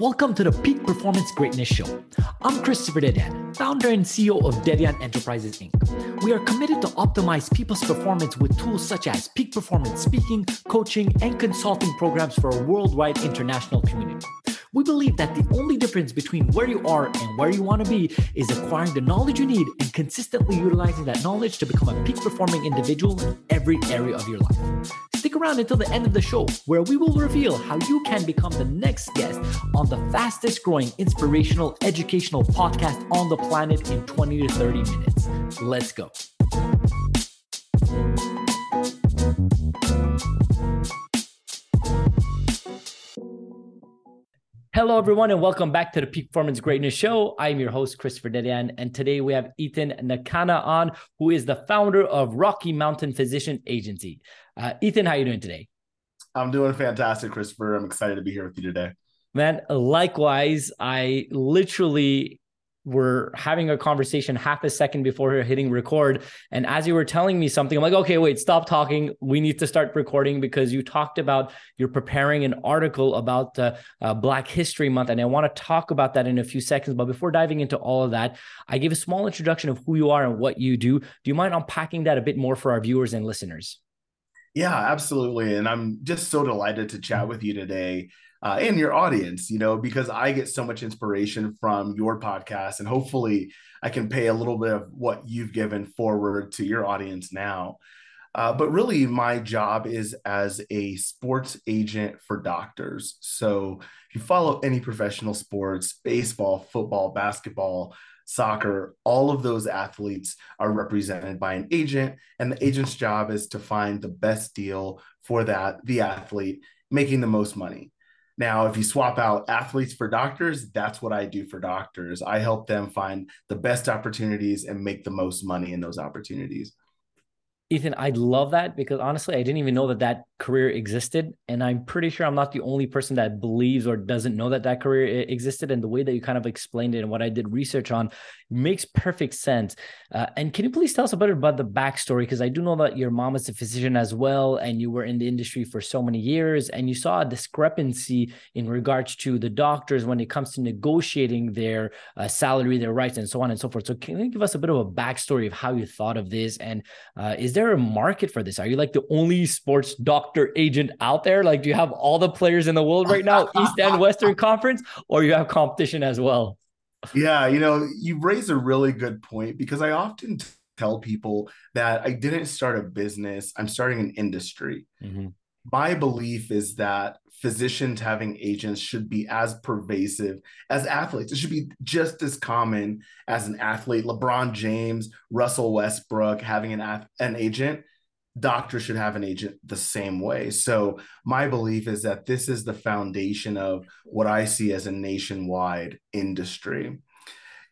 Welcome to the Peak Performance Greatness Show. I'm Christopher Dedeyan, founder and CEO of Dedeyan Enterprises Inc. We are committed to optimize people's performance with tools such as peak performance speaking, coaching, and consulting programs for a worldwide international community. We believe that the only difference between where you are and where you want to be is acquiring the knowledge you need and consistently utilizing that knowledge to become a peak performing individual in every area of your life. Stick around until the end of the show, where we will reveal how you can become the next guest on the fastest growing inspirational educational podcast on the planet in 20 to 30 minutes. Let's go. Hello, everyone, and welcome back to the Peak Performance Greatness Show. I'm your host, Christopher Dedeyan, and today we have Ethan Nkana on, who is the founder of Rocky Mountain Physician Agency. Uh, Ethan, how are you doing today? I'm doing fantastic, Christopher. I'm excited to be here with you today. Man, likewise, I literally were having a conversation half a second before hitting record. And as you were telling me something, I'm like, okay, wait, stop talking. We need to start recording because you talked about you're preparing an article about uh, uh, Black History Month. And I want to talk about that in a few seconds. But before diving into all of that, I gave a small introduction of who you are and what you do. Do you mind unpacking that a bit more for our viewers and listeners? Yeah, absolutely. And I'm just so delighted to chat with you today uh, and your audience, you know, because I get so much inspiration from your podcast. And hopefully I can pay a little bit of what you've given forward to your audience now. Uh, but really, my job is as a sports agent for doctors. So if you follow any professional sports, baseball, football, basketball, soccer, all of those athletes are represented by an agent, and the agent's job is to find the best deal for that the athlete, making the most money. Now, if you swap out athletes for doctors, that's what I do for doctors. I help them find the best opportunities and make the most money in those opportunities. Ethan, I'd love that because honestly, I didn't even know that that career existed. And I'm pretty sure I'm not the only person that believes or doesn't know that that career existed. And the way that you kind of explained it and what I did research on makes perfect sense. Uh, and can you please tell us a bit about the backstory? Because I do know that your mom is a physician as well, and you were in the industry for so many years, and you saw a discrepancy in regards to the doctors when it comes to negotiating their uh, salary, their rights, and so on and so forth. So, can you give us a bit of a backstory of how you thought of this? And uh, is there a market for this? Are you like the only sports doctor agent out there? Like, do you have all the players in the world right now, East and Western Conference, or you have competition as well? Yeah, you know, you raise a really good point because I often tell people that I didn't start a business, I'm starting an industry. Mm-hmm. My belief is that physicians having agents should be as pervasive as athletes. It should be just as common as an athlete. LeBron James, Russell Westbrook having an, an agent, doctors should have an agent the same way. So, my belief is that this is the foundation of what I see as a nationwide industry.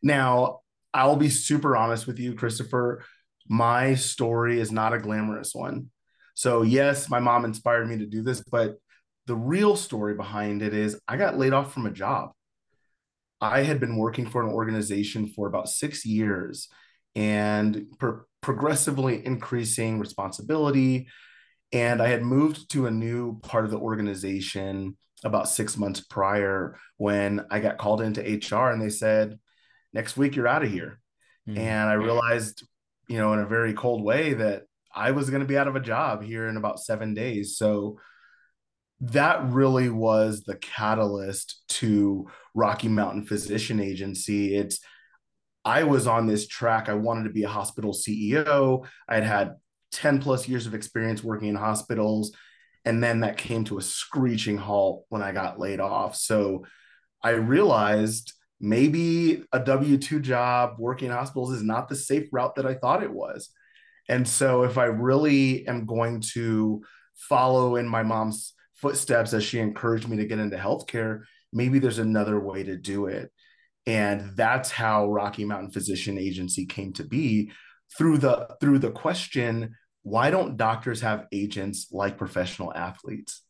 Now, I'll be super honest with you, Christopher. My story is not a glamorous one. So, yes, my mom inspired me to do this, but the real story behind it is I got laid off from a job. I had been working for an organization for about six years and pro- progressively increasing responsibility. And I had moved to a new part of the organization about six months prior when I got called into HR and they said, next week you're out of here. Mm-hmm. And I realized, you know, in a very cold way that I was going to be out of a job here in about seven days. So that really was the catalyst to Rocky Mountain Physician Agency. It's I was on this track. I wanted to be a hospital CEO. I had had 10 plus years of experience working in hospitals. And then that came to a screeching halt when I got laid off. So I realized maybe a W 2 job working in hospitals is not the safe route that I thought it was. And so if I really am going to follow in my mom's footsteps as she encouraged me to get into healthcare, maybe there's another way to do it. And mm-hmm. that's how Rocky Mountain Physician Agency came to be through the through the question, why don't doctors have agents like professional athletes?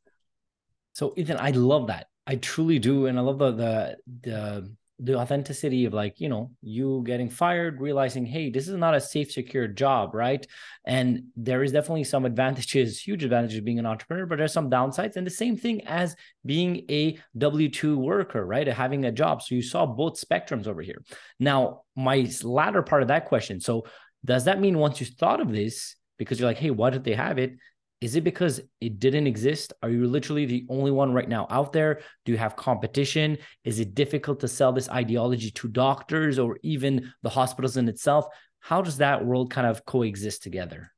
So Ethan, I love that. I truly do. And I love the the the the authenticity of like you know you getting fired realizing hey this is not a safe secure job right? And there is definitely some advantages huge advantages being an entrepreneur but there's some downsides. And the same thing as being a w2 worker right? Having a job. So you saw both spectrums over here. Now my latter part of that question. So does that mean once you thought of this because you're like hey why did they have it is it because it didn't exist? Are you literally the only one right now out there? Do you have competition? Is it difficult to sell this ideology to doctors or even the hospitals in itself? How does that world kind of coexist together?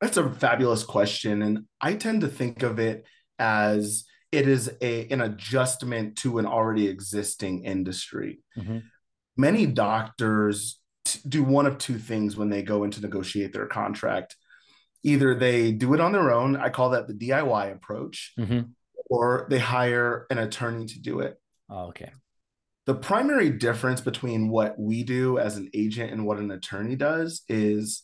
That's a fabulous question. And I tend to think of it as it is a, an adjustment to an already existing industry. Mm-hmm. Many doctors do one of two things when they go in to negotiate their contract either they do it on their own i call that the diy approach mm-hmm. or they hire an attorney to do it. Oh, okay. The primary difference between what we do as an agent and what an attorney does is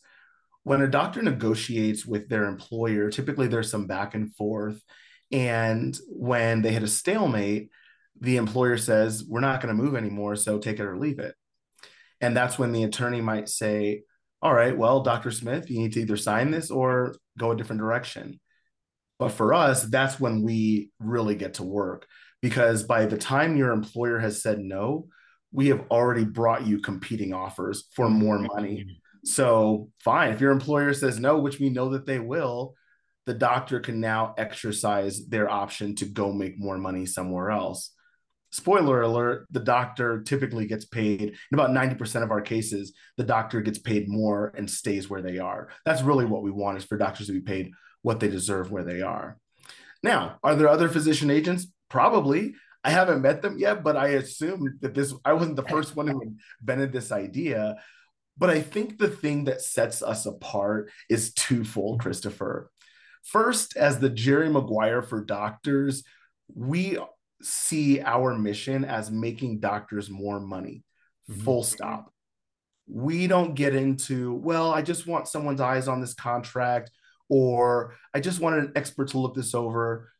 when a doctor negotiates with their employer typically there's some back and forth. And when they hit a stalemate the employer says we're not going to move anymore so take it or leave it. And that's when the attorney might say all right, well, Dr. Smith, you need to either sign this or go a different direction. But for us, that's when we really get to work because by the time your employer has said no, we have already brought you competing offers for more money. So, fine, if your employer says no, which we know that they will, the doctor can now exercise their option to go make more money somewhere else spoiler alert, the doctor typically gets paid in about 90% of our cases, the doctor gets paid more and stays where they are. That's really what we want is for doctors to be paid what they deserve where they are. Now, are there other physician agents? Probably. I haven't met them yet, but I assume that this I wasn't the first one who invented this idea. But I think the thing that sets us apart is twofold, Christopher. First, as the Jerry Maguire for doctors, we see our mission as making doctors more money. Mm-hmm. Full stop. We don't get into, well, I just want someone's eyes on this contract, or I just want an expert to look this over.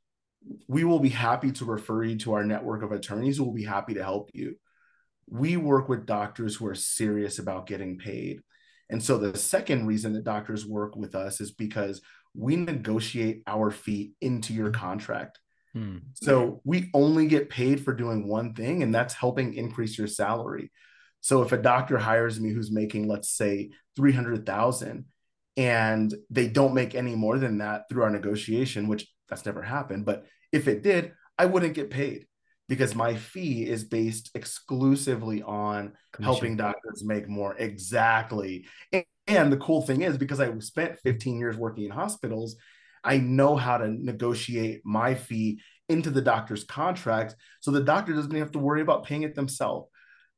We will be happy to refer you to our network of attorneys who will be happy to help you. We work with doctors who are serious about getting paid. And so the second reason that doctors work with us is because we negotiate our fee into your contract. Hmm. So we only get paid for doing one thing, and that's helping increase your salary. So if a doctor hires me who's making, let's say, 300,000 and they don't make any more than that through our negotiation, which that's never happened, but if it did, I wouldn't get paid because my fee is based exclusively on Commission. helping doctors make more. Exactly. And, and the cool thing is because I spent 15 years working in hospitals, I know how to negotiate my fee into the doctor's contract so the doctor doesn't have to worry about paying it themselves.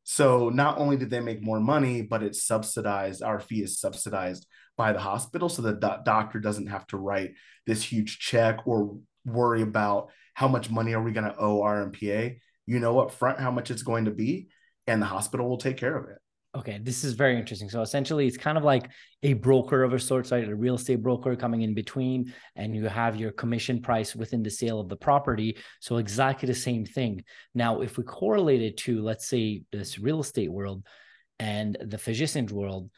So not only did they make more money, but it's subsidized. Our fee is subsidized by the hospital, so the do- doctor doesn't have to write this huge check or worry about how much money are we going to owe RMPA. You know up front how much it's going to be, and the hospital will take care of it. Okay, this is very interesting. So essentially, it's kind of like a broker of a sort, right? A real estate broker coming in between, and you have your commission price within the sale of the property. So exactly the same thing. Now, if we correlate it to, let's say, this real estate world and the physician's world,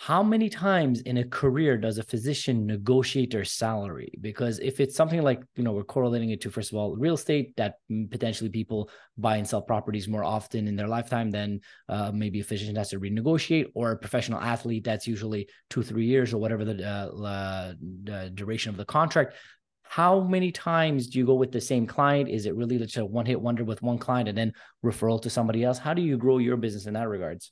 how many times in a career does a physician negotiate their salary? Because if it's something like you know we're correlating it to first of all real estate that potentially people buy and sell properties more often in their lifetime then uh, maybe a physician has to renegotiate or a professional athlete that's usually two three years or whatever the, uh, the duration of the contract. How many times do you go with the same client? Is it really just a one hit wonder with one client and then referral to somebody else? How do you grow your business in that regards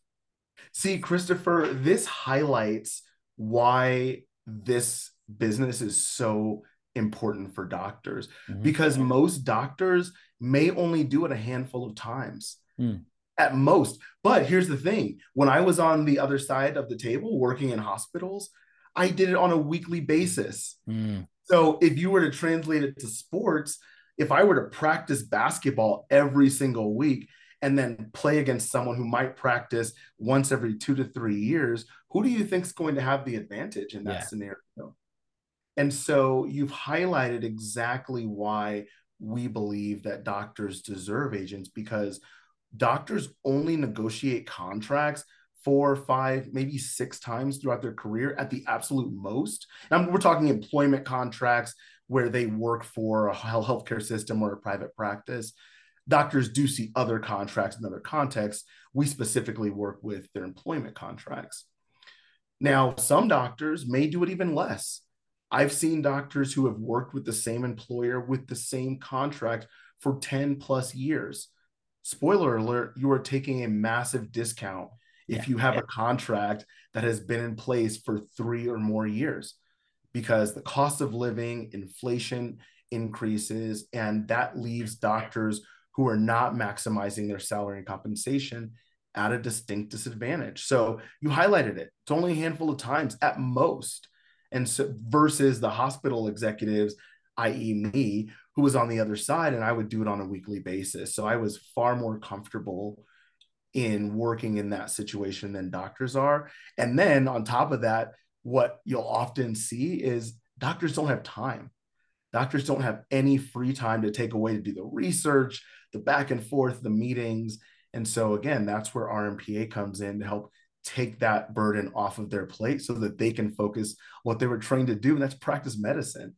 See, Christopher, this highlights why this business is so important for doctors mm-hmm. because most doctors may only do it a handful of times. Mm. At most. But here's the thing when I was on the other side of the table working in hospitals, I did it on a weekly basis. Mm. So if you were to translate it to sports, if I were to practice basketball every single week, and then play against someone who might practice once every two to three years, who do you think is going to have the advantage in that yeah. scenario? And so you've highlighted exactly why we believe that doctors deserve agents because doctors only negotiate contracts four, five, maybe six times throughout their career at the absolute most. And we're talking employment contracts where they work for a healthcare system or a private practice. Doctors do see other contracts in other contexts. We specifically work with their employment contracts. Now, some doctors may do it even less. I've seen doctors who have worked with the same employer with the same contract for 10 plus years. Spoiler alert, you are taking a massive discount if yeah, you have yeah. a contract that has been in place for three or more years because the cost of living, inflation increases, and that leaves doctors who are not maximizing their salary and compensation at a distinct disadvantage. So you highlighted it. It's only a handful of times at most. And so versus the hospital executives, i.e., me, who was on the other side, and I would do it on a weekly basis. So I was far more comfortable in working in that situation than doctors are. And then on top of that, what you'll often see is doctors don't have time. Doctors don't have any free time to take away to do the research, the back and forth, the meetings. And so, again, that's where RMPA comes in to help take that burden off of their plate so that they can focus what they were trained to do, and that's practice medicine.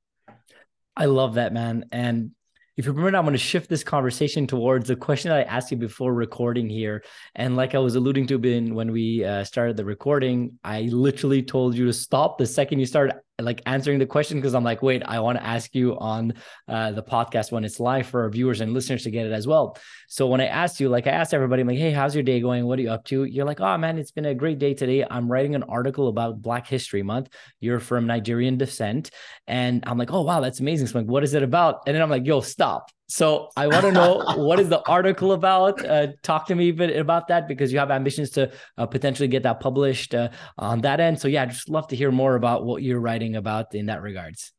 I love that, man. And if you remember, I'm going to shift this conversation towards the question that I asked you before recording here. And like I was alluding to when we uh, started the recording, I literally told you to stop the second you started like answering the question because I'm like, wait, I want to ask you on uh, the podcast when it's live for our viewers and listeners to get it as well. So when I asked you, like I asked everybody, I'm like, hey, how's your day going? What are you up to? You're like, oh man, it's been a great day today. I'm writing an article about Black History Month. You're from Nigerian descent, and I'm like, oh wow, that's amazing. So I'm like, what is it about? And then I'm like, yo, stop. So I want to know what is the article about? Uh, talk to me a bit about that because you have ambitions to uh, potentially get that published uh, on that end. So yeah, I'd just love to hear more about what you're writing about in that regards.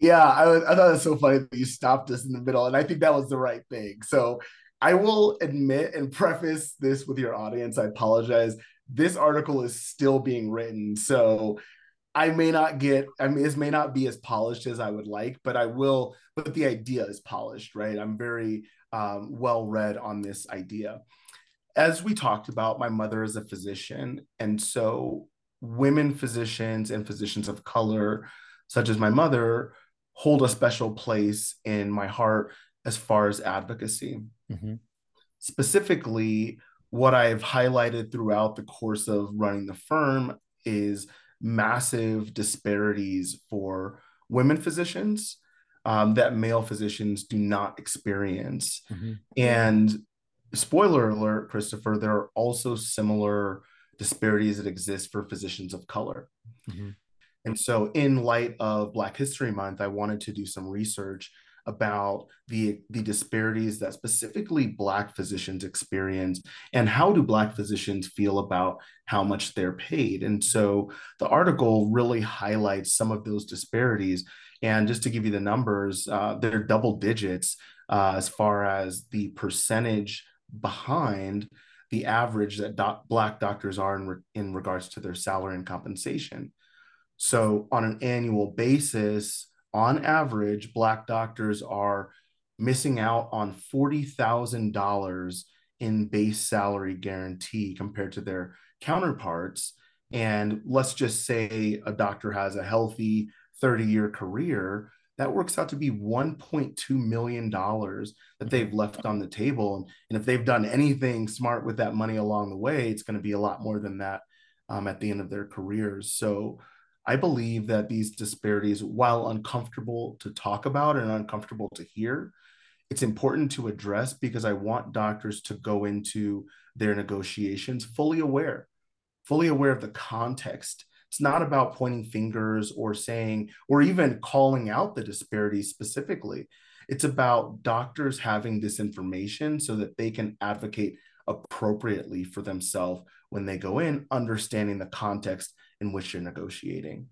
Yeah, I, I thought it was so funny that you stopped us in the middle, and I think that was the right thing. So I will admit and preface this with your audience. I apologize. This article is still being written, so I may not get, I mean, this may not be as polished as I would like, but I will, but the idea is polished, right? I'm very um, well read on this idea. As we talked about, my mother is a physician. And so women physicians and physicians of color, such as my mother, hold a special place in my heart as far as advocacy. Mm-hmm. Specifically, what I've highlighted throughout the course of running the firm is massive disparities for women physicians um, that male physicians do not experience. Mm-hmm. And spoiler alert, Christopher, there are also similar disparities that exist for physicians of color. Mm-hmm. And so, in light of Black History Month, I wanted to do some research about the the disparities that specifically black physicians experience and how do black physicians feel about how much they're paid. And so the article really highlights some of those disparities. And just to give you the numbers uh, they're double digits uh, as far as the percentage behind the average that doc- black doctors are in, re- in regards to their salary and compensation. So on an annual basis on average, Black doctors are missing out on $40,000 in base salary guarantee compared to their counterparts. And let's just say a doctor has a healthy 30 year career, that works out to be $1.2 million that they've left on the table. And, if they've done anything smart with that money along the way, it's going to be a lot more than that um, at the end of their careers. So, I believe that these disparities, while uncomfortable to talk about and uncomfortable to hear, it's important to address because I want doctors to go into their negotiations fully aware, fully aware of the context. It's not about pointing fingers or saying, or even calling out the disparities specifically. It's about doctors having this information so that they can advocate appropriately for themselves when they go in, understanding the context in which you're negotiating.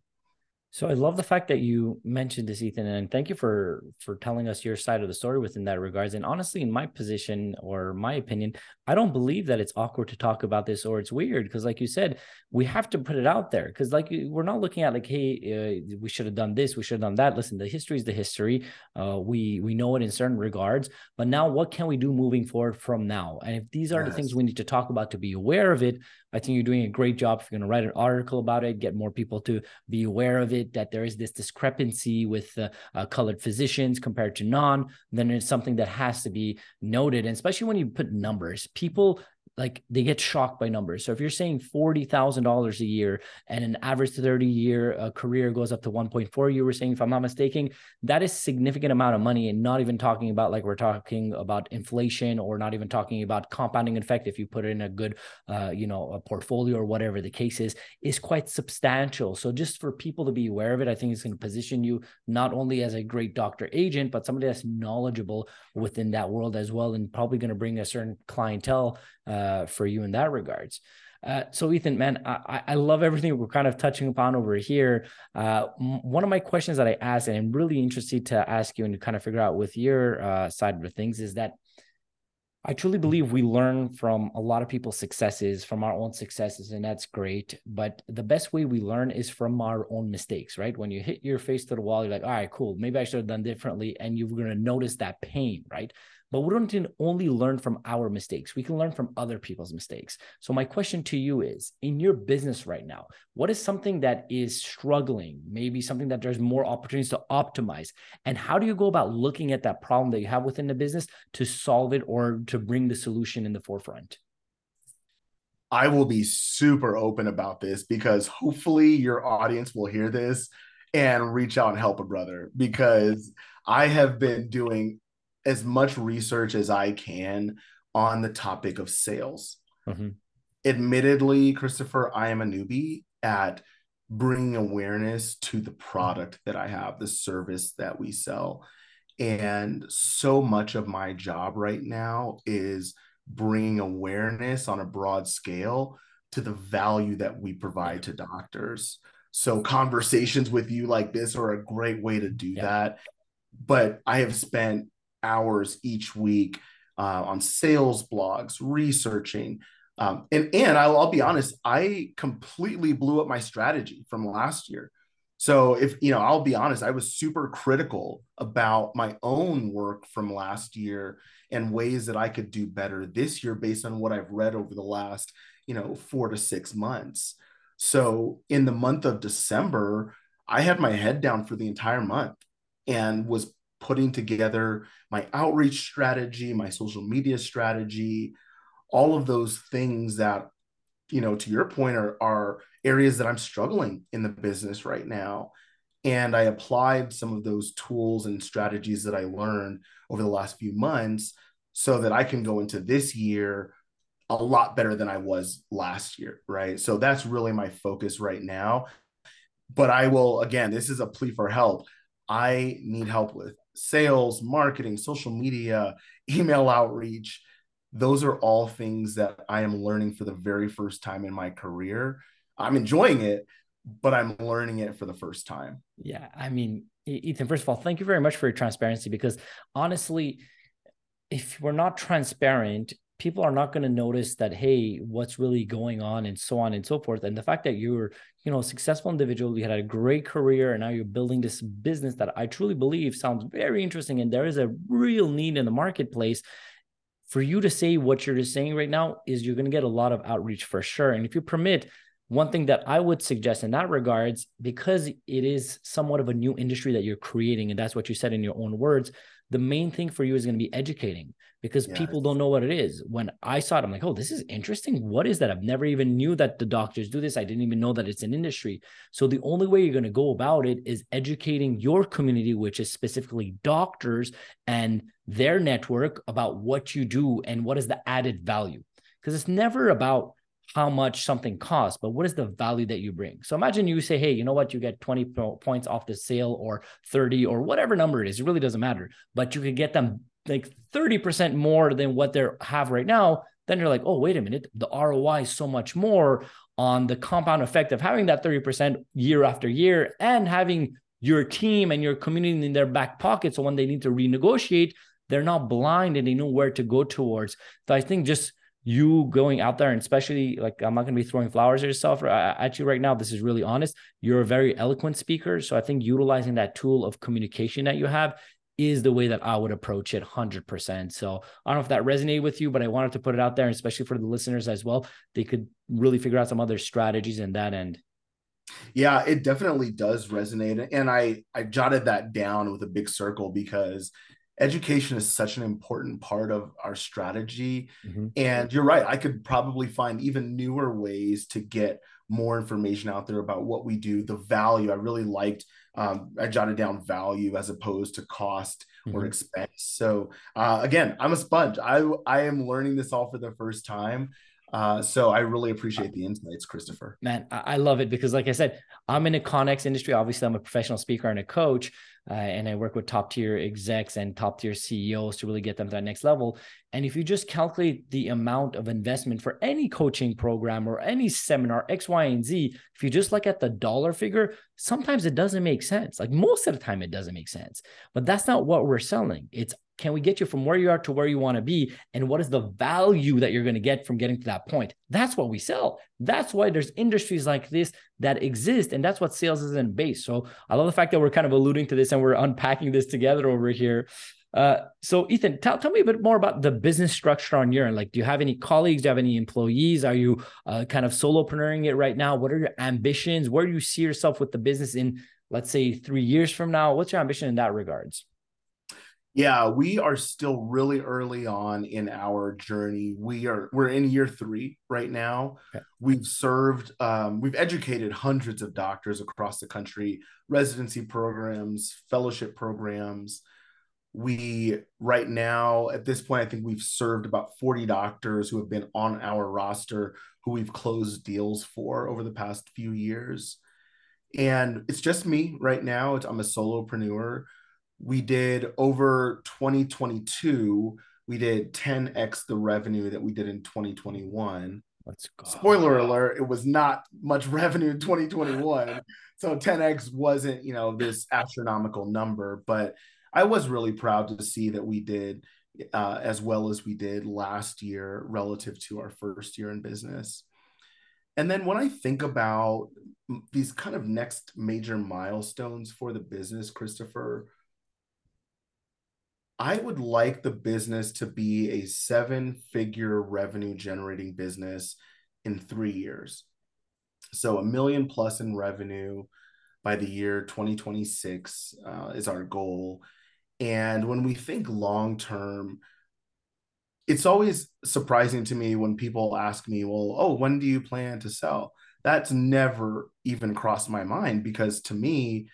So I love the fact that you mentioned this, Ethan, and thank you for for telling us your side of the story within that regards. And honestly, in my position or my opinion, I don't believe that it's awkward to talk about this or it's weird because, like you said, we have to put it out there because, like, we're not looking at like, hey, uh, we should have done this, we should have done that. Listen, the history is the history. Uh, we we know it in certain regards, but now what can we do moving forward from now? And if these are yes. the things we need to talk about to be aware of it, I think you're doing a great job. If you're going to write an article about it, get more people to be aware of it, that there is this discrepancy with uh, uh, colored physicians compared to non, then it's something that has to be noted. And especially when you put numbers, people like they get shocked by numbers. So if you're saying forty thousand dollars a year and an average thirty year uh, career goes up to one point four, you were saying, if I'm not mistaken, that is significant amount of money, and not even talking about like we're talking about inflation or not even talking about compounding effect. If you put it in a good, uh, you know, a portfolio or whatever the case is, is quite substantial. So just for people to be aware of it, I think it's going to position you not only as a great doctor agent, but somebody that's knowledgeable within that world as well, and probably going to bring a certain clientele uh, for you in that regards. Uh, so Ethan, man, I, I love everything we're kind of touching upon over here. Uh, one of my questions that I asked, and I'm really interested to ask you and to kind of figure out with your uh, side of things, is that I truly believe we learn from a lot of people's successes, from our own successes, and that's great. But the best way we learn is from our own mistakes, right? When you hit your face to the wall, you're like, all right, cool, maybe I should have done differently, and you're gonna notice that pain, right? But we don't only learn from our mistakes. We can learn from other people's mistakes. So my question to you is in your business right now, what is something that is struggling? Maybe something that there's more opportunities to optimize. And how do you go about looking at that problem that you have within the business to solve it or to bring the solution in the forefront? I will be super open about this because hopefully your audience will hear this and reach out and help a brother because I have been doing as much research as I can on the topic of sales. Mm-hmm. Admittedly, Christopher, I am a newbie at bringing awareness to the product that I have, the service that we sell. And so much of my job right now is bringing awareness on a broad scale to the value that we provide to doctors. So, conversations with you like this are a great way to do yeah. that. But I have spent hours each week uh, on sales blogs, researching. Um, and and I'll, I'll be honest, I completely blew up my strategy from last year. So if you know, I'll be honest, I was super critical about my own work from last year and ways that I could do better this year based on what I've read over the last, you know, 4 to 6 months. So in the month of December, I had my head down for the entire month and was putting together my outreach strategy, my social media strategy, all of those things that, you know, to your point, are, are areas that I'm struggling in the business right now. And I applied some of those tools and strategies that I learned over the last few months so that I can go into this year a lot better than I was last year. Right. So that's really my focus right now. But I will, again, this is a plea for help. I need help with sales, marketing, social media, email outreach. Those are all things that I am learning for the very first time in my career. I'm enjoying it, but I'm learning it for the first time. Yeah. I mean, Ethan, first of all, thank you very much for your transparency because honestly, if we're not transparent, people are not going to notice that hey what's really going on? and so on and so forth. And the fact that you're you know a successful individual you had a great career and now you're building this business that i truly believe sounds very interesting and there is a real need in the marketplace for you to say what you're just saying right now is you're going to get a lot of outreach for sure. And if you permit one thing that I would suggest in that regards, because it is somewhat of a new industry that you're creating, and that's what you said in your own words, the main thing for you is going to be educating because yes. people don't know what it is. When I saw it, I'm like, oh, this is interesting. What is that? I've never even knew that the doctors do this. I didn't even know that it's an industry. So the only way you're going to go about it is educating your community, which is specifically doctors and their network about what you do and what is the added value. Because it's never about how much something costs, but what is the value that you bring? So imagine you say, hey, you know what? You get 20 points off the sale or 30 or whatever number it is. It really doesn't matter, but you could get them like 30% more than what they have right now. Then you're like, oh, wait a minute. The ROI is so much more on the compound effect of having that 30% year after year and having your team and your community in their back pocket. So when they need to renegotiate, they're not blind and they know where to go towards. So I think just you going out there and especially like I'm not going to be throwing flowers at yourself uh, at you right now. This is really honest. You're a very eloquent speaker. So I think utilizing that tool of communication that you have is the way that I would approach it 100%. So I don't know if that resonated with you, but I wanted to put it out there, especially for the listeners as well. They could really figure out some other strategies in that end. Yeah, it definitely does resonate. And I, I jotted that down with a big circle because education is such an important part of our strategy. Mm-hmm. And you're right, I could probably find even newer ways to get more information out there about what we do, the value. I really liked um, I jotted down value as opposed to cost mm-hmm. or expense. So uh, again, I'm a sponge. I I am learning this all for the first time. Uh, so I really appreciate the insights, Christopher. Man, I love it because, like I said, I'm in a Connex industry. Obviously, I'm a professional speaker and a coach, uh, and I work with top tier execs and top tier CEOs to really get them to that next level. And if you just calculate the amount of investment for any coaching program or any seminar, X, Y, and Z, if you just look at the dollar figure, sometimes it doesn't make sense. Like most of the time, it doesn't make sense. But that's not what we're selling. It's can we get you from where you are to where you want to be? And what is the value that you're going to get from getting to that point? That's what we sell. That's why there's industries like this that exist. And that's what sales is in base. So I love the fact that we're kind of alluding to this and we're unpacking this together over here. Uh, so Ethan, tell, tell me a bit more about the business structure on your end. Like, do you have any colleagues? Do you have any employees? Are you uh, kind of solopreneuring it right now? What are your ambitions? Where do you see yourself with the business in, let's say, three years from now? What's your ambition in that regards? Yeah, we are still really early on in our journey. We are we're in year three right now. Okay. We've served, um, we've educated hundreds of doctors across the country, residency programs, fellowship programs. We right now at this point, I think we've served about 40 doctors who have been on our roster who we've closed deals for over the past few years. And it's just me right now. It's, I'm a solopreneur we did over 2022 we did 10x the revenue that we did in 2021 let's go. Spoiler alert it was not much revenue in 2021 so 10x wasn't you know this astronomical number but i was really proud to see that we did uh, as well as we did last year relative to our first year in business. And then when i think about these kind of next major milestones for the business christopher I would like the business to be a seven figure revenue generating business in three years. So a million plus in revenue by the year 2026 uh, is our goal. And when we think long term, it's always surprising to me when people ask me, well, oh, when do you plan to sell? That's never even crossed my mind because to me,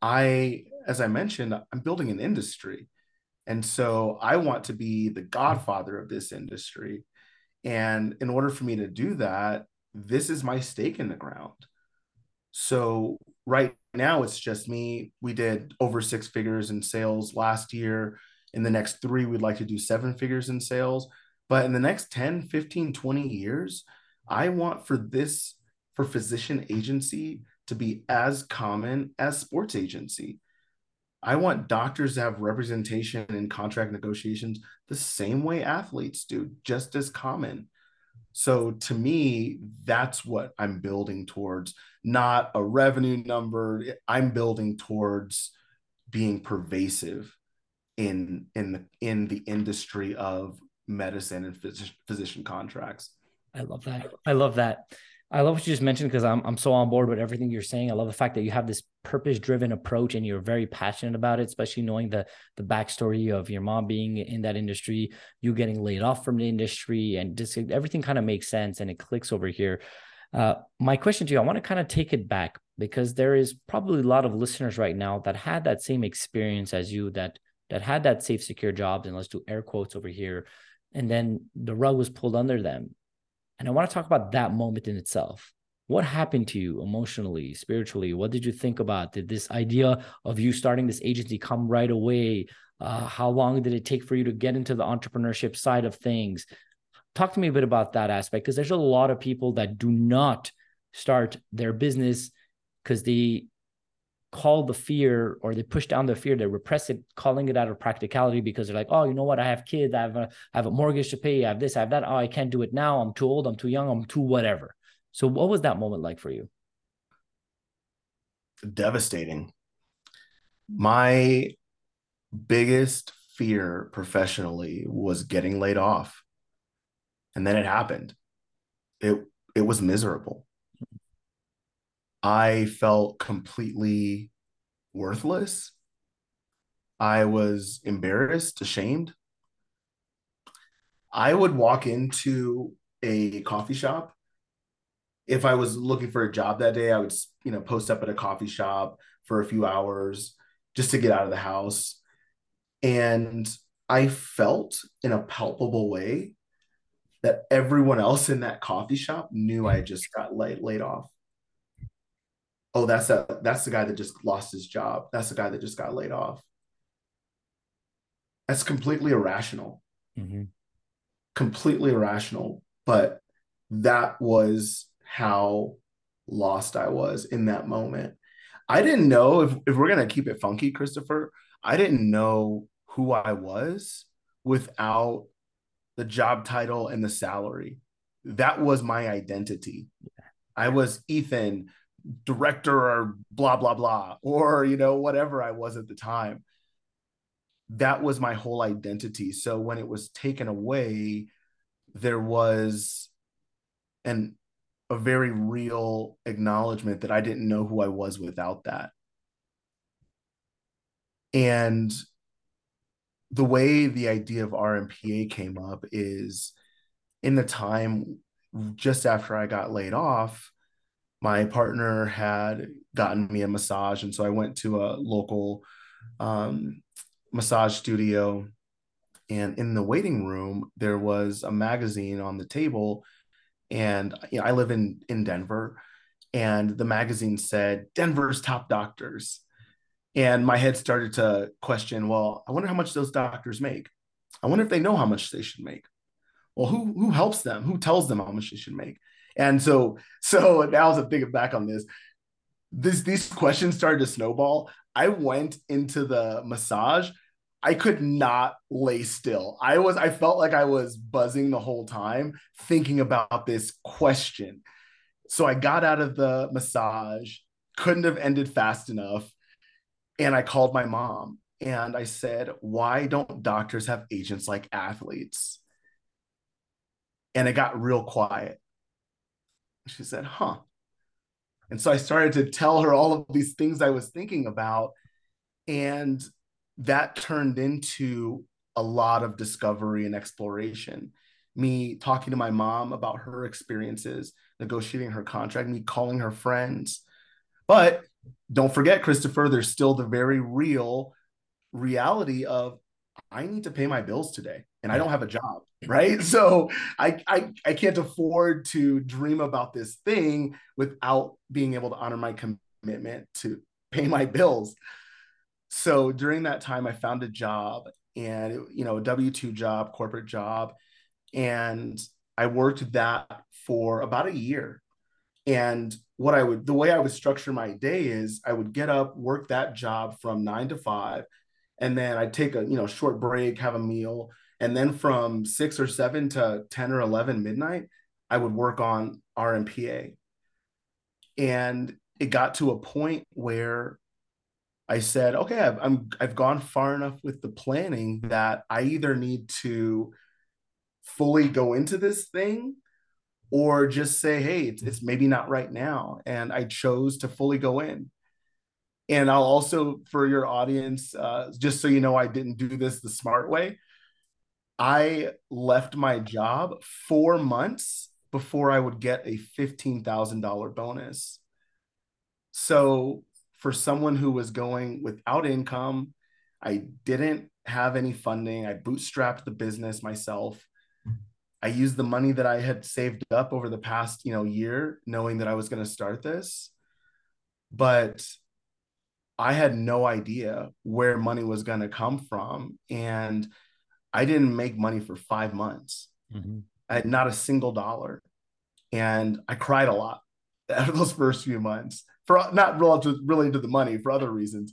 I, as I mentioned, I'm building an industry. And so I want to be the godfather of this industry. And in order for me to do that, this is my stake in the ground. So right now it's just me. We did over six figures in sales last year. In the next three, we'd like to do seven figures in sales. But in the next 10, 15, 20 years, I want for this, for physician agency to be as common as sports agency. I want doctors to have representation in contract negotiations the same way athletes do, just as common. So to me, that's what I'm building towards, not a revenue number. I'm building towards being pervasive in in the in the industry of medicine and phys- physician contracts. I love that. I love that. I love what you just mentioned because I'm I'm so on board with everything you're saying. I love the fact that you have this purpose driven approach and you're very passionate about it, especially knowing the the backstory of your mom being in that industry, you getting laid off from the industry, and just everything kind of makes sense and it clicks over here. Uh, my question to you, I want to kind of take it back because there is probably a lot of listeners right now that had that same experience as you that that had that safe, secure jobs, and let's do air quotes over here, and then the rug was pulled under them and I want to talk about that moment in itself. What happened to you emotionally, spiritually? What did you think about? Did this idea of you starting this agency come right away? Uh, how long did it take for you to get into the entrepreneurship side of things? Talk to me a bit about that aspect because there's a lot of people that do not start their business because they call the fear or they push down the fear, they repress it, calling it out of practicality because they're like, oh, you know what? I have kids, I have a, I have a mortgage to pay, I have this, I have that. Oh, I can't do it now. I'm too old, I'm too young, I'm too whatever. So, what was that moment like for you? Devastating. My biggest fear professionally was getting laid off. And then it happened. It it was miserable. I felt completely worthless. I was embarrassed, ashamed. I would walk into a coffee shop. If I was looking for a job that day, I would, you know, post up at a coffee shop for a few hours just to get out of the house. And I felt in a palpable way that everyone else in that coffee shop knew I just got laid, laid off oh, that's that that's the guy that just lost his job. That's the guy that just got laid off. That's completely irrational. Mm-hmm. Completely irrational. But that was how lost I was in that moment. I didn't know if, if we're gonna keep it funky, Christopher. I didn't know who I was without the job title and the salary. That was my identity. I was Ethan, director or blah blah blah or you know whatever i was at the time. That was my whole identity. So when it was taken away there was an a very real acknowledgement that i didn't know who i was without that. And the way the idea of rmpa came up is in the time just after i got laid off my partner had gotten me a massage and so i went to a local um, massage studio and in the waiting room there was a magazine on the table and you know, i live in in denver and the magazine said denver's top doctors. And my head started to question well i wonder how much those doctors make. I wonder if they know how much they should make. Well who who helps them? Who tells them how much they should make and so, so now as a thinking back on this, this these questions started to snowball. I went into the massage. I could not lay still. I was, I felt like I was buzzing the whole time thinking about this question. So I got out of the massage, couldn't have ended fast enough. And I called my mom and I said, Why don't doctors have agents like athletes? And it got real quiet. She said, huh. And so I started to tell her all of these things I was thinking about. And that turned into a lot of discovery and exploration. Me talking to my mom about her experiences, negotiating her contract, me calling her friends. But don't forget, Christopher, there's still the very real reality of I need to pay my bills today and I don't have a job, right? So I, I I can't afford to dream about this thing without being able to honor my commitment to pay my bills. So during that time, I found a job and you know a W two job, corporate job, and I worked that for about a year. And what I would the way I would structure my day is I would get up, work that job from nine to five, and then I'd take a you know short break, have a meal, and then from six or seven to 10 or 11 midnight, I would work on RMPA. And it got to a point where I said, okay, I've, I'm, I've gone far enough with the planning hmm. that I either need to fully go into this thing or just say, hey, it's, it's maybe not right now. And I chose to fully go in. And I'll also, for your audience, uh, just so you know, I didn't do this the smart way. I left my job four months before I would get a $15,000 bonus. So, for someone who was going without income, I didn't have any funding. I bootstrapped the business myself. I used the money that I had saved up over the past, you know, year, knowing that I was going to start this. But I had no idea where money was going to come from. And I didn't make money for five months. Mm-hmm. I had not a single dollar. And I cried a lot. those first few months for not relative really to the money for other reasons,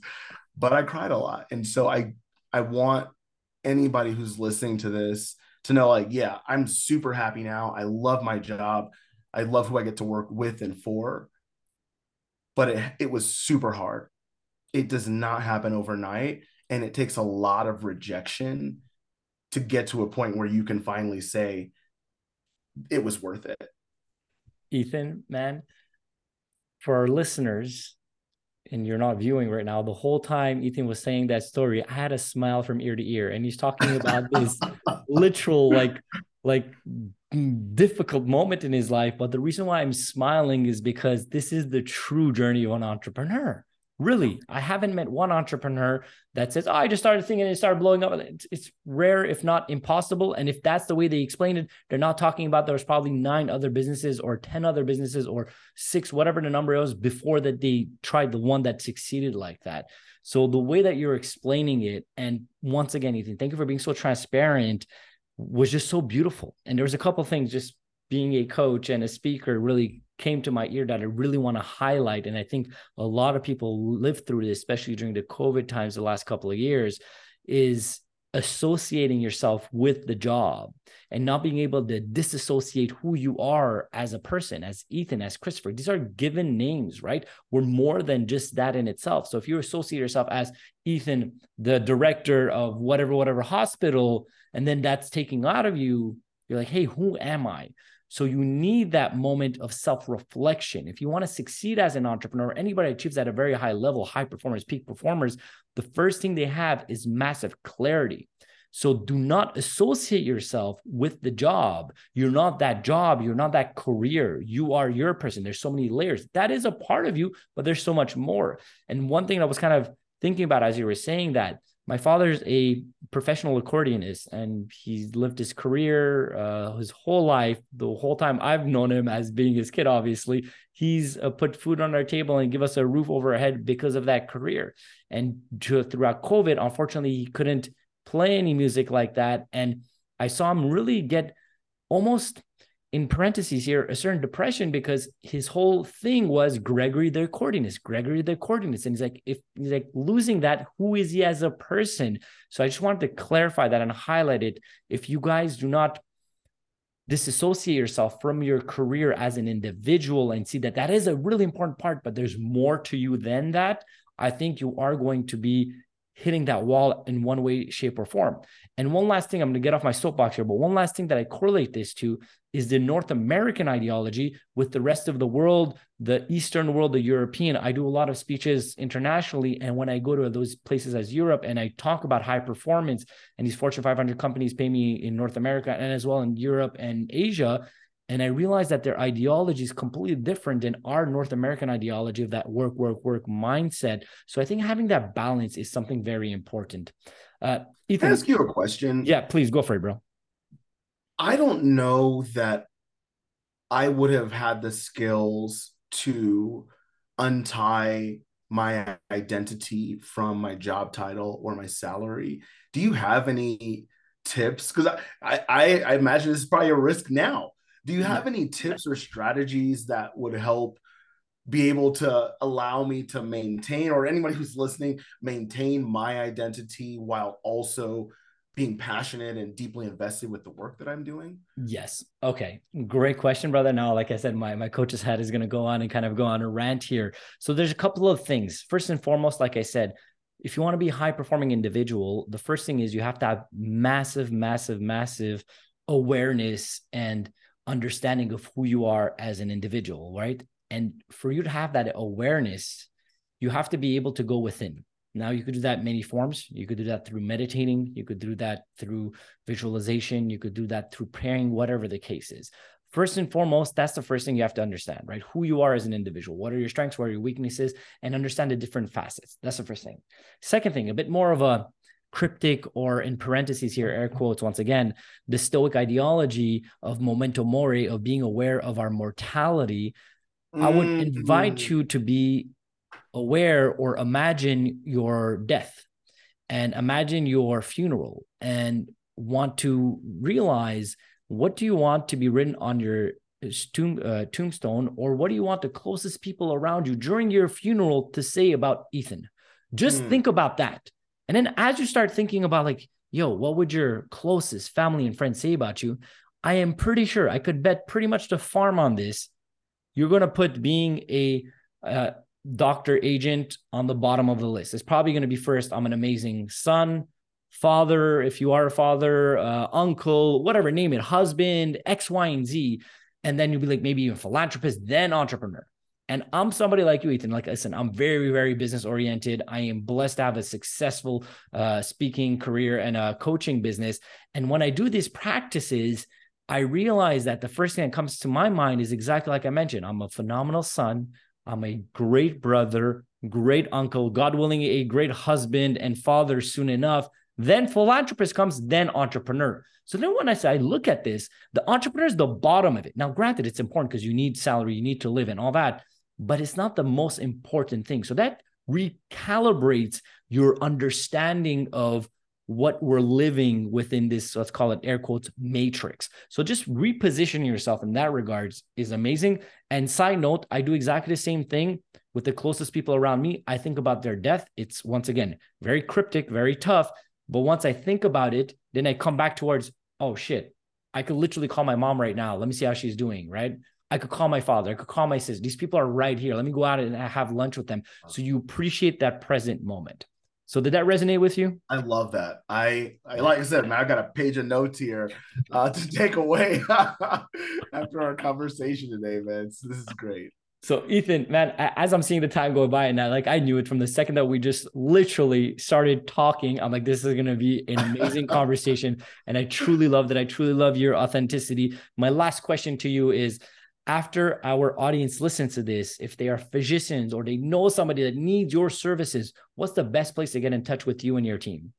but I cried a lot. And so I I want anybody who's listening to this to know like, yeah, I'm super happy now. I love my job. I love who I get to work with and for. But it, it was super hard. It does not happen overnight. And it takes a lot of rejection to get to a point where you can finally say, it was worth it. Ethan, man, for our listeners, and you're not viewing right now, the whole time Ethan was saying that story, I had a smile from ear to ear. And he's talking about this literal, like, like difficult moment in his life. But the reason why I'm smiling is because this is the true journey of an entrepreneur. Really, I haven't met one entrepreneur that says, oh, I just started thinking and it started blowing up. It's, it's, rare, if not impossible. And if that's the way they explain it, they're not talking about there's probably nine other businesses or 10 other businesses or six, whatever the number was before that they tried the one that succeeded like that. So the way that you're explaining it, and once again, Ethan, thank you for being so transparent, was just so beautiful. And there was a couple things just being a coach and a speaker really came to my ear that I really want to highlight. And I think a lot of people live through this, especially during the COVID times the last couple of years, is associating yourself with the job and not being able to disassociate who you are as a person, as Ethan, as Christopher. These are given names, right? We're more than just that in itself. So if you associate yourself as Ethan, the director of whatever, whatever hospital, and then that's taking out of you, you're like, hey, who am I? So you need that moment of self-reflection. If you want to succeed as an entrepreneur, anybody achieves at a very high level, high performers, peak performers, the first thing they have is massive clarity. So do not associate yourself with the job. You're not that job. You're not that career. You are your person. There's so many layers. That is a part of you, but there's so much more. And one thing I was kind of thinking about as you were saying that my father's a professional accordionist and he's lived his career uh, his whole life the whole time i've known him as being his kid obviously. He's uh, put food on our table and give us a roof over our head because of that career. And to, throughout covid unfortunately he couldn't play any music like that. And i saw him really get almost in parentheses here a certain depression because his whole thing was Gregory the accordionist, Gregory the accordionist. And he's like, if he's like losing that, who is he as a person? So I just wanted to clarify that and highlight it. If you guys do not disassociate yourself from your career as an individual and see that that is a really important part, but there's more to you than that, I think you are going to be hitting that wall in one way, shape, or form. And one last thing, I'm going to get off my soapbox here, but one last thing that I correlate this to is the North American ideology with the rest of the world, the Eastern world, the European. I do a lot of speeches internationally. And when I go to those places as Europe and I talk about high performance, and these Fortune 500 companies pay me in North America and as well in Europe and Asia, and I realized that their ideology is completely different than our North American ideology of that work, work, work mindset. So I think having that balance is something very important. Uh, Ethan, Can I ask you a question? Yeah, please go for it, bro. I don't know that I would have had the skills to untie my identity from my job title or my salary. Do you have any tips? Because I, I, I imagine this is probably a risk now do you have any tips or strategies that would help be able to allow me to maintain, or anybody who's listening, maintain my identity while also being passionate and deeply invested with the work that I'm doing? Yes. Okay. Great question, brother. Now, like I said, my, my coach's hat is going to go on and kind of go on a rant here. So there's a couple of things. First and foremost, like I said, if you want to be a high performing individual, the first thing is you have to have massive, massive, massive awareness and understanding of who you are as an individual, right? And for you to have that awareness, you have to be able to go within. Now, you could do that many forms. You could do that through meditating. You could do that through visualization. You could do that through praying, whatever the case is. First and foremost, that's the first thing you have to understand, right? Who you are as an individual. What are your strengths? What are your weaknesses? And understand the different facets. That's the first thing. Second thing, a bit more of a cryptic or in parentheses here air quotes once again the stoic ideology of memento mori of being aware of our mortality mm-hmm. i would mm-hmm. invite you to be aware or imagine your death and imagine your funeral and want to realize what do you want to be written on your tomb, uh, tombstone, or what do you want the closest people around you during your funeral to say about Ethan? Just mm. think about that. And then as you start thinking about like, yo, what would your closest family and friends say about you? I am pretty sure I could bet pretty much the farm on this. You're going to put being a uh, doctor agent on the bottom of the list. It's probably going to be first. I'm an amazing son, father, if you are a father, uh, uncle, whatever, name it, husband, X, Y, and Z. And then you'll be like maybe even philanthropist, then entrepreneur. And I'm somebody like you, Ethan. Like, listen, I'm very, very business oriented. I am blessed to have a successful uh, speaking career and a coaching business. And when I do these practices, I realize that the first thing that comes to my mind is exactly like I mentioned. I'm a phenomenal son. I'm a great brother, great uncle, God willing, a great husband and father soon enough. Then philanthropist comes, then entrepreneur. So then when I say I look at this, the entrepreneur is the bottom of it. Now, granted, it's important because you need salary, you need to live and all that, but it's not the most important thing. So that recalibrates your understanding of what we're living within this, let's call it air quotes, matrix. So just repositioning yourself in that regards is amazing. And side note, I do exactly the same thing with the closest people around me. I think about their death. It's once again very cryptic, very tough. But once I think about it, then I come back towards, oh shit, I could literally call my mom right now. Let me see how she's doing, right? I could call my father. I could call my sister. These people are right here. Let me go out and have lunch with them. So you appreciate that present moment. So did that resonate with you? I love that. I, I like I said, man, I got a page of notes here uh, to take away after our conversation today, man. So this is great. So Ethan, man, as I'm seeing the time go by, and I like I knew it from the second that we just literally started talking. I'm like, this is gonna be an amazing conversation, and I truly love that. I truly love your authenticity. My last question to you is: After our audience listens to this, if they are physicians or they know somebody that needs your services, what's the best place to get in touch with you and your team?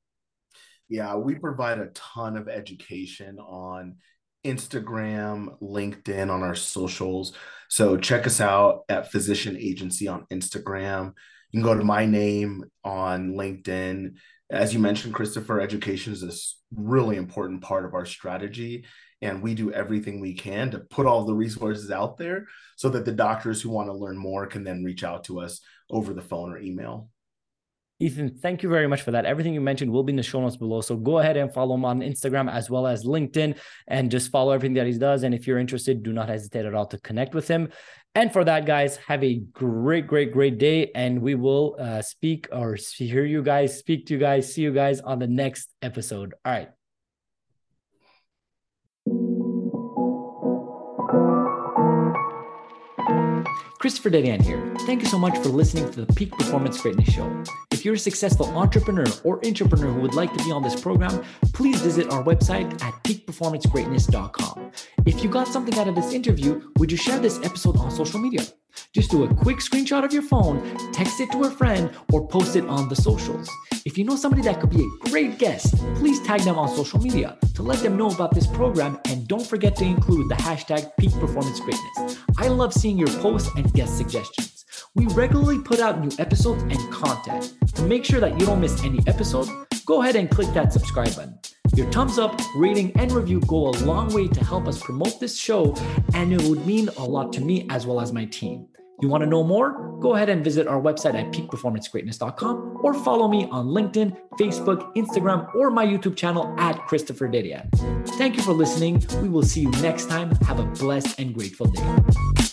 Yeah, we provide a ton of education on Instagram, LinkedIn, on our socials. So check us out at Physician Agency on Instagram. You can go to my name on LinkedIn. As you mentioned, Christopher, education is this really important part of our strategy. And we do everything we can to put all the resources out there so that the doctors who want to learn more can then reach out to us over the phone or email. Ethan, thank you very much for that. Everything you mentioned will be in the show notes below. So go ahead and follow him on Instagram as well as LinkedIn and just follow everything that he does. And if you're interested, do not hesitate at all to connect with him. And for that, guys, have a great, great, great day. And we will uh, speak or hear you guys, speak to you guys, see you guys on the next episode. All right. Christopher Dedeyan here. Thank you so much for listening to the Peak Performance Greatness Show. If you're a successful entrepreneur or entrepreneur who would like to be on this program, please visit our website at peakperformancegreatness.com. If you got something out of this interview, would you share this episode on social media? Just do a quick screenshot of your phone, text it to a friend, or post it on the socials. If you know somebody that could be a great guest, please tag them on social media to let them know about this program and don't forget to include the hashtag peak performance greatness. I love seeing your posts and guest suggestions. We regularly put out new episodes and content. To make sure that you don't miss any episode, go ahead and click that subscribe button. Your thumbs up, rating, and review go a long way to help us promote this show, and it would mean a lot to me as well as my team. You want to know more? Go ahead and visit our website at peakperformancegreatness.com or follow me on LinkedIn, Facebook, Instagram, or my YouTube channel at Christopher Dedeyan. Thank you for listening. We will see you next time. Have a blessed and grateful day.